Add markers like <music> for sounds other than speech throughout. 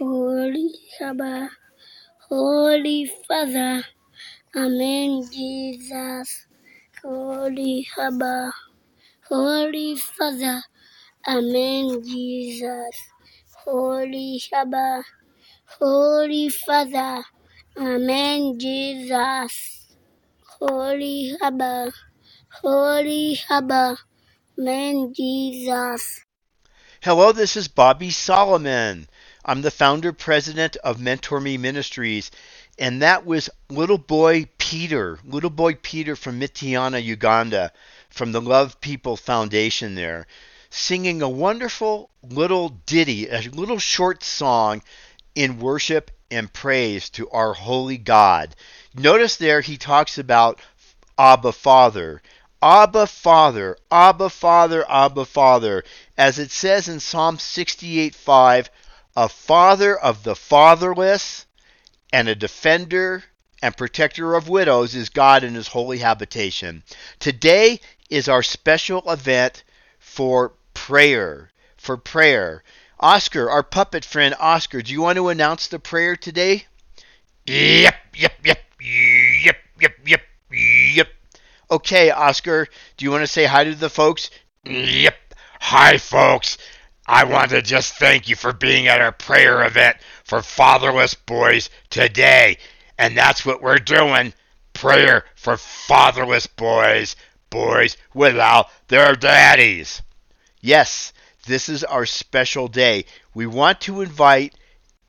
Holy Abba, Holy Father, Amen, Jesus. Holy Abba, Holy Father, Amen, Jesus. Holy Abba, Holy Father, Amen, Jesus. Holy Abba, Holy Abba, Amen, Jesus. Hello, this is Bobby Solomon. I'm the founder president of Mentor Me Ministries, and that was little boy Peter, little boy Peter from Mityana, Uganda, from the Love People Foundation there, singing a wonderful little ditty, a little short song in worship and praise to our holy God. Notice there he talks about Abba Father. Abba Father, Abba Father, Abba Father, as it says in Psalm 68 5, a father of the fatherless and a defender and protector of widows is God in his holy habitation. Today is our special event for prayer. For prayer. Oscar, our puppet friend Oscar, do you want to announce the prayer today? Yep, yep, yep, yep, yep, yep, yep. Okay, Oscar, do you want to say hi to the folks? Yep. Hi, folks. I want to just thank you for being at our prayer event for fatherless boys today. And that's what we're doing prayer for fatherless boys, boys without their daddies. Yes, this is our special day. We want to invite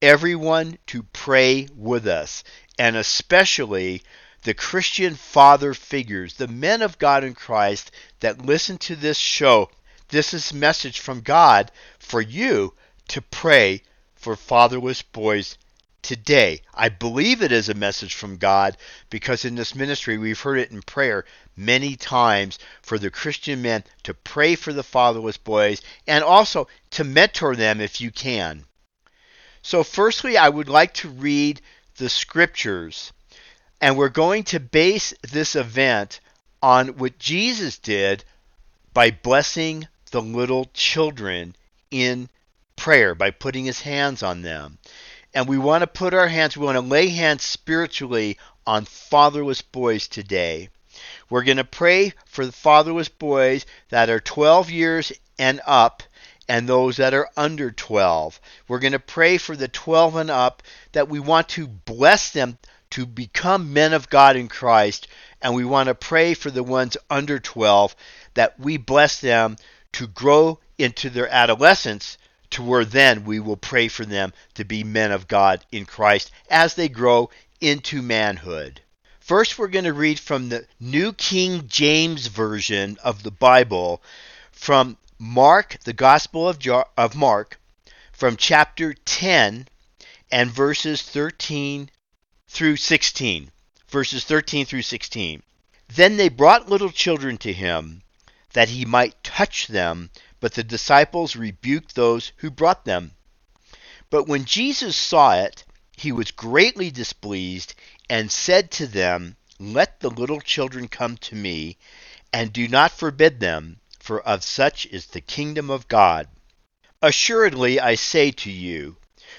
everyone to pray with us, and especially the Christian father figures, the men of God in Christ that listen to this show. This is a message from God for you to pray for fatherless boys today. I believe it is a message from God because in this ministry we've heard it in prayer many times for the Christian men to pray for the fatherless boys and also to mentor them if you can. So, firstly, I would like to read the scriptures and we're going to base this event on what Jesus did by blessing the little children in prayer, by putting his hands on them. And we want to put our hands, we want to lay hands spiritually on fatherless boys today. We're going to pray for the fatherless boys that are 12 years and up and those that are under 12. We're going to pray for the 12 and up that we want to bless them to become men of God in Christ, and we want to pray for the ones under 12 that we bless them to grow into their adolescence to where then we will pray for them to be men of God in Christ as they grow into manhood. First, we're going to read from the New King James Version of the Bible from Mark, the Gospel of, of Mark, from chapter 10 and verses 13 through 16. Verses 13 through 16. Then they brought little children to him, that he might touch them, but the disciples rebuked those who brought them. But when Jesus saw it, he was greatly displeased, and said to them, Let the little children come to me, and do not forbid them, for of such is the kingdom of God. Assuredly I say to you,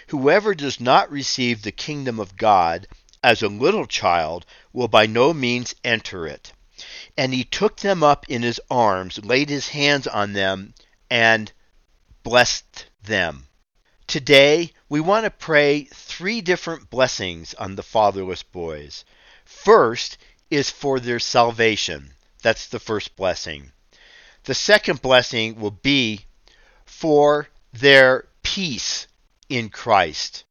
whoever does not receive the kingdom of God as a little child will by no means enter it. And he took them up in his arms, laid his hands on them, and blessed them. Today, we want to pray three different blessings on the fatherless boys. First is for their salvation. That's the first blessing. The second blessing will be for their peace in Christ.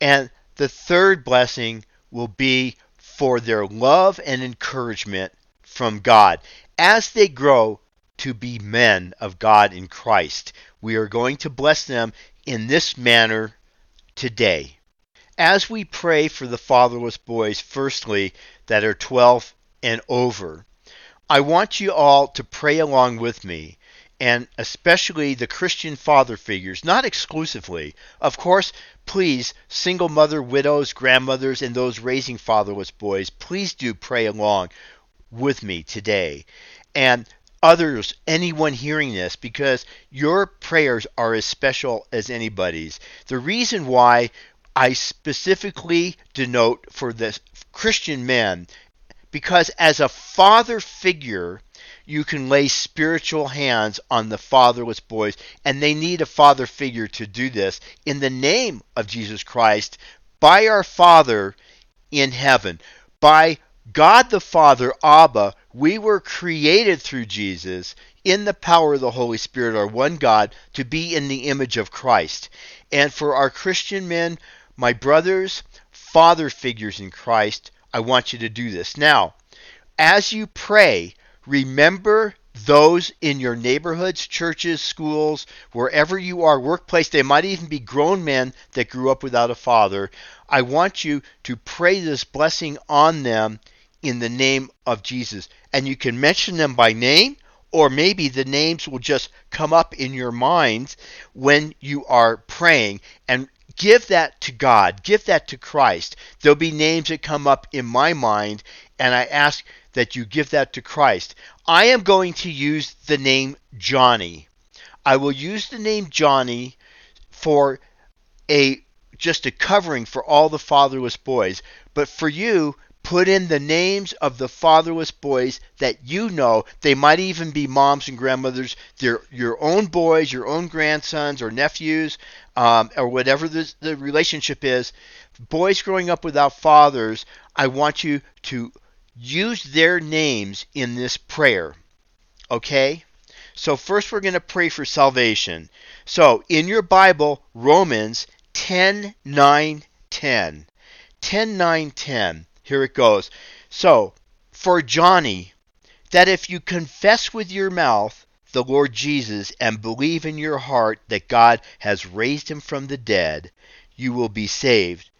And the third blessing will be for their love and encouragement from God as they grow to be men of God in Christ. We are going to bless them in this manner today. As we pray for the fatherless boys, firstly, that are 12 and over, I want you all to pray along with me and especially the Christian father figures, not exclusively. Of course, please, single mother, widows, grandmothers, and those raising fatherless boys, please do pray along with me today. And others, anyone hearing this, because your prayers are as special as anybody's. The reason why I specifically denote for the Christian men, because as a father figure, you can lay spiritual hands on the fatherless boys, and they need a father figure to do this in the name of Jesus Christ by our Father in heaven. By God the Father, Abba, we were created through Jesus in the power of the Holy Spirit, our one God, to be in the image of Christ. And for our Christian men, my brothers, father figures in Christ, I want you to do this. Now, as you pray, remember those in your neighborhoods, churches, schools, wherever you are, workplace, they might even be grown men that grew up without a father. I want you to pray this blessing on them in the name of Jesus. And you can mention them by name, or maybe the names will just come up in your minds when you are praying. And give that to God, give that to Christ. There'll be names that come up in my mind, and I ask that you give that to Christ. I am going to use the name Johnny. I will use the name Johnny for a just a covering for all the fatherless boys. But for you, put in the names of the fatherless boys that you know. They might even be moms and grandmothers, They're your own boys, your own grandsons or nephews, um, or whatever the, the relationship is. Boys growing up without fathers, I want you to use their names in this prayer. Okay? So, first we're going to pray for salvation. So, in your Bible, Romans 10 9 10. 10 9 10. Here it goes. So, for Johnny, that if you confess with your mouth the Lord Jesus and believe in your heart that God has raised him from the dead, you will be saved.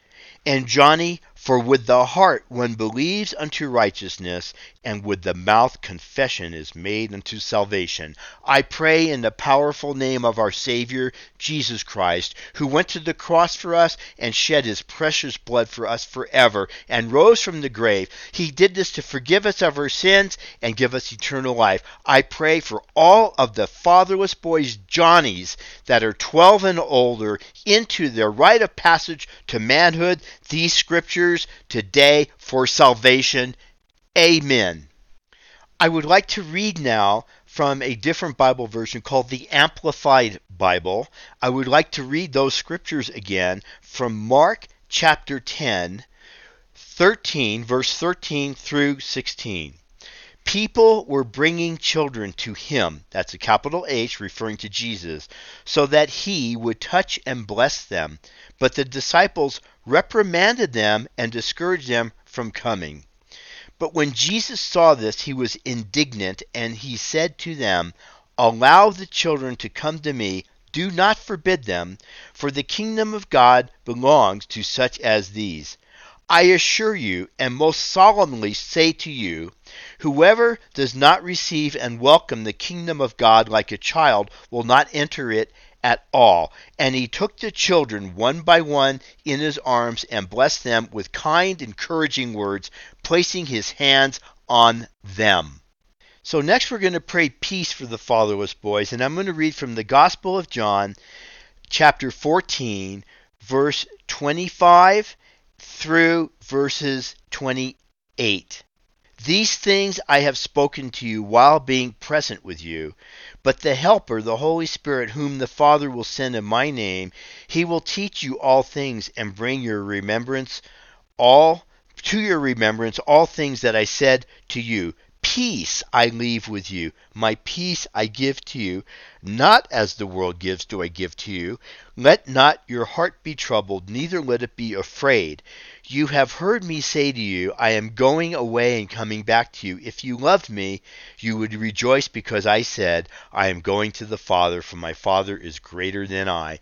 And Johnny, for with the heart one believes unto righteousness, and with the mouth confession is made unto salvation. I pray in the powerful name of our Savior, Jesus Christ, who went to the cross for us and shed his precious blood for us forever, and rose from the grave. He did this to forgive us of our sins and give us eternal life. I pray for all of the fatherless boys, Johnnies, that are 12 and older, into their rite of passage to manhood, these scriptures today for salvation. Amen. I would like to read now from a different Bible version called the Amplified Bible. I would like to read those scriptures again from Mark chapter 10, 13, verse 13 through 16. People were bringing children to him, that's a capital H referring to Jesus, so that he would touch and bless them. But the disciples reprimanded them and discouraged them from coming. But when Jesus saw this, he was indignant, and he said to them, Allow the children to come to me, do not forbid them, for the kingdom of God belongs to such as these. I assure you, and most solemnly say to you, whoever does not receive and welcome the kingdom of God like a child will not enter it at all. And he took the children one by one in his arms and blessed them with kind, encouraging words, placing his hands on them. So, next we're going to pray peace for the fatherless boys, and I'm going to read from the Gospel of John, chapter 14, verse 25 through verses 28. These things I have spoken to you while being present with you. But the Helper, the Holy Spirit, whom the Father will send in my name, he will teach you all things and bring your remembrance all to your remembrance all things that I said to you. Peace I leave with you, my peace I give to you. Not as the world gives do I give to you. Let not your heart be troubled, neither let it be afraid. You have heard me say to you, I am going away and coming back to you. If you loved me, you would rejoice because I said, I am going to the Father, for my Father is greater than I.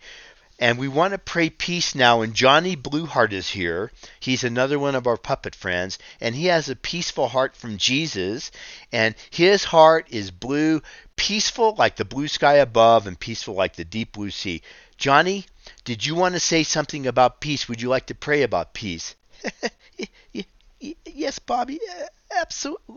And we want to pray peace now. And Johnny Blueheart is here. He's another one of our puppet friends. And he has a peaceful heart from Jesus. And his heart is blue, peaceful like the blue sky above, and peaceful like the deep blue sea. Johnny, did you want to say something about peace? Would you like to pray about peace? <laughs> yes, Bobby. absolutely.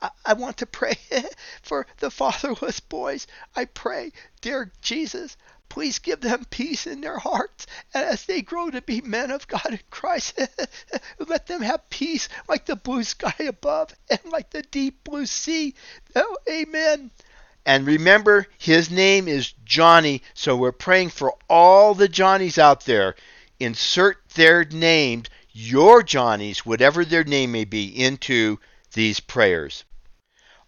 I, I want to pray <laughs> for the fatherless boys. I pray, dear Jesus, please give them peace in their hearts as they grow to be men of God in Christ. <laughs> Let them have peace like the blue sky above and like the deep blue sea. Oh, amen. And remember, his name is Johnny, so we're praying for all the Johnnies out there. Insert their names, your Johnnies, whatever their name may be, into these prayers.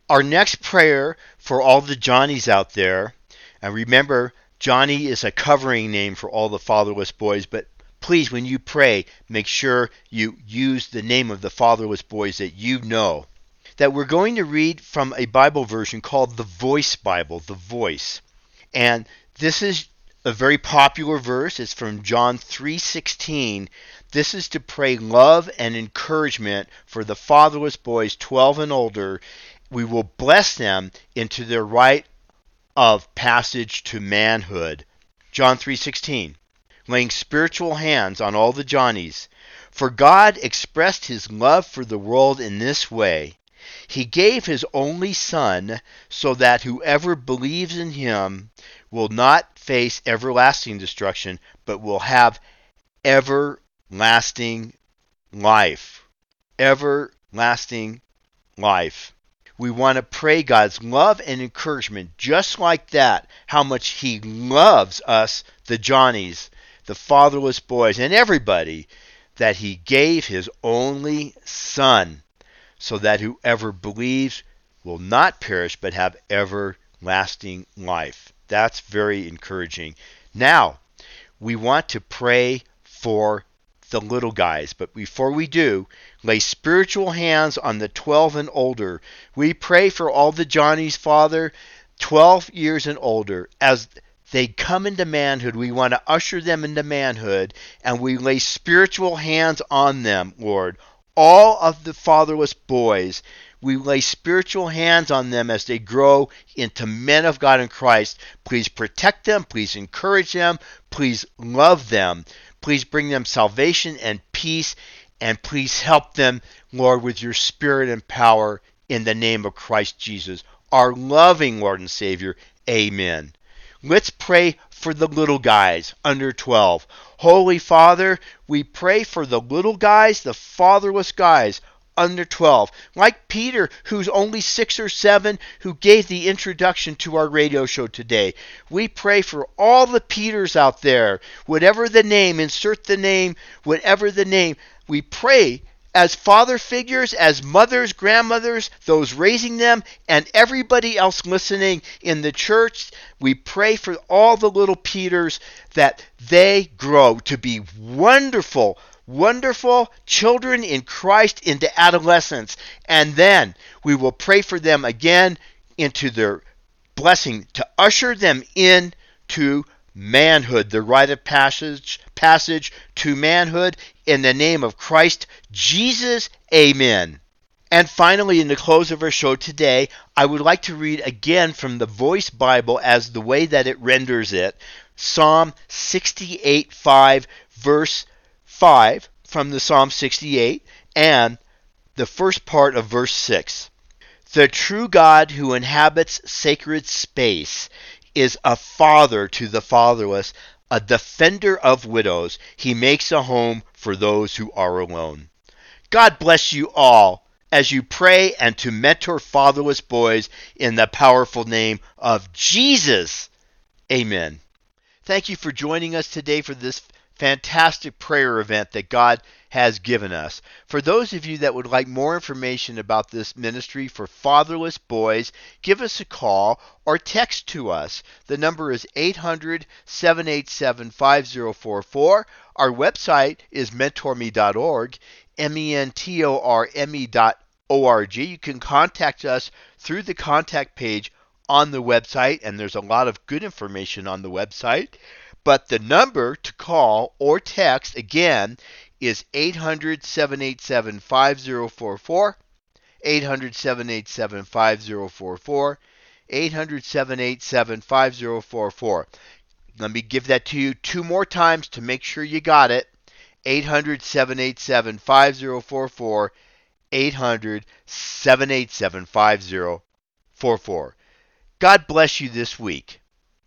Our next prayer for all the Johnnies out there, and remember, Johnny is a covering name for all the fatherless boys, but please, when you pray, make sure you use the name of the fatherless boys that you know that we're going to read from a Bible version called the Voice Bible, the Voice. And this is a very popular verse. is from John 3:16. This is to pray love and encouragement for the fatherless boys 12 and older. We will bless them into their rite of passage to manhood. John 3:16. Laying spiritual hands on all the Johnnies. For God expressed his love for the world in this way. He gave his only Son so that whoever believes in him will not face everlasting destruction, but will have everlasting life. Everlasting life. We want to pray God's love and encouragement just like that, how much He loves us, the Johnnies, the fatherless boys, and everybody, that He gave His only Son so that whoever believes will not perish but have everlasting life. That's very encouraging. Now, we want to pray for the little guys, but before we do, lay spiritual hands on the 12 and older. We pray for all the Johnnies, Father, 12 years and older, as they come into manhood. We want to usher them into manhood, and we lay spiritual hands on them, Lord all of the fatherless boys. We lay spiritual hands on them as they grow into men of God in Christ. Please protect them. Please encourage them. Please love them. Please bring them salvation and peace. And please help them, Lord, with your spirit and power in the name of Christ Jesus, our loving Lord and Savior. Amen. Let's pray for the little guys under 12. Holy Father, we pray for the little guys, the fatherless guys under 12. Like Peter, who's only six or seven, who gave the introduction to our radio show today. We pray for all the Peters out there, whatever the name, insert the name, whatever the name. We pray as father figures, as mothers, grandmothers, those raising them, and everybody else listening in the church, we pray for all the little Peters that they grow to be wonderful, wonderful children in Christ into adolescence. And then we will pray for them again into their blessing to usher them in to manhood, the rite of passage, passage to manhood in the name of Christ Jesus. Amen. And finally, in the close of our show today, I would like to read again from the Voice Bible as the way that it renders it Psalm 68 5, verse 5 from the Psalm 68, and the first part of verse 6. The true God who inhabits sacred space is a father to the fatherless, a defender of widows. He makes a home for those who are alone. God bless you all as you pray and to mentor fatherless boys in the powerful name of Jesus. Amen. Thank you for joining us today for this fantastic prayer event that God has given us. For those of you that would like more information about this ministry for fatherless boys, give us a call or text to us. The number is 800 787 5044. Our website is mentorme.org, M E N T O R M E dot O-R-G. You can contact us through the contact page on the website, and there's a lot of good information on the website. But the number to call or text again is 800 787 5044. 800 787 5044. 800 787 5044. Let me give that to you two more times to make sure you got it. 800 787 5044. 800 787 5044. God bless you this week.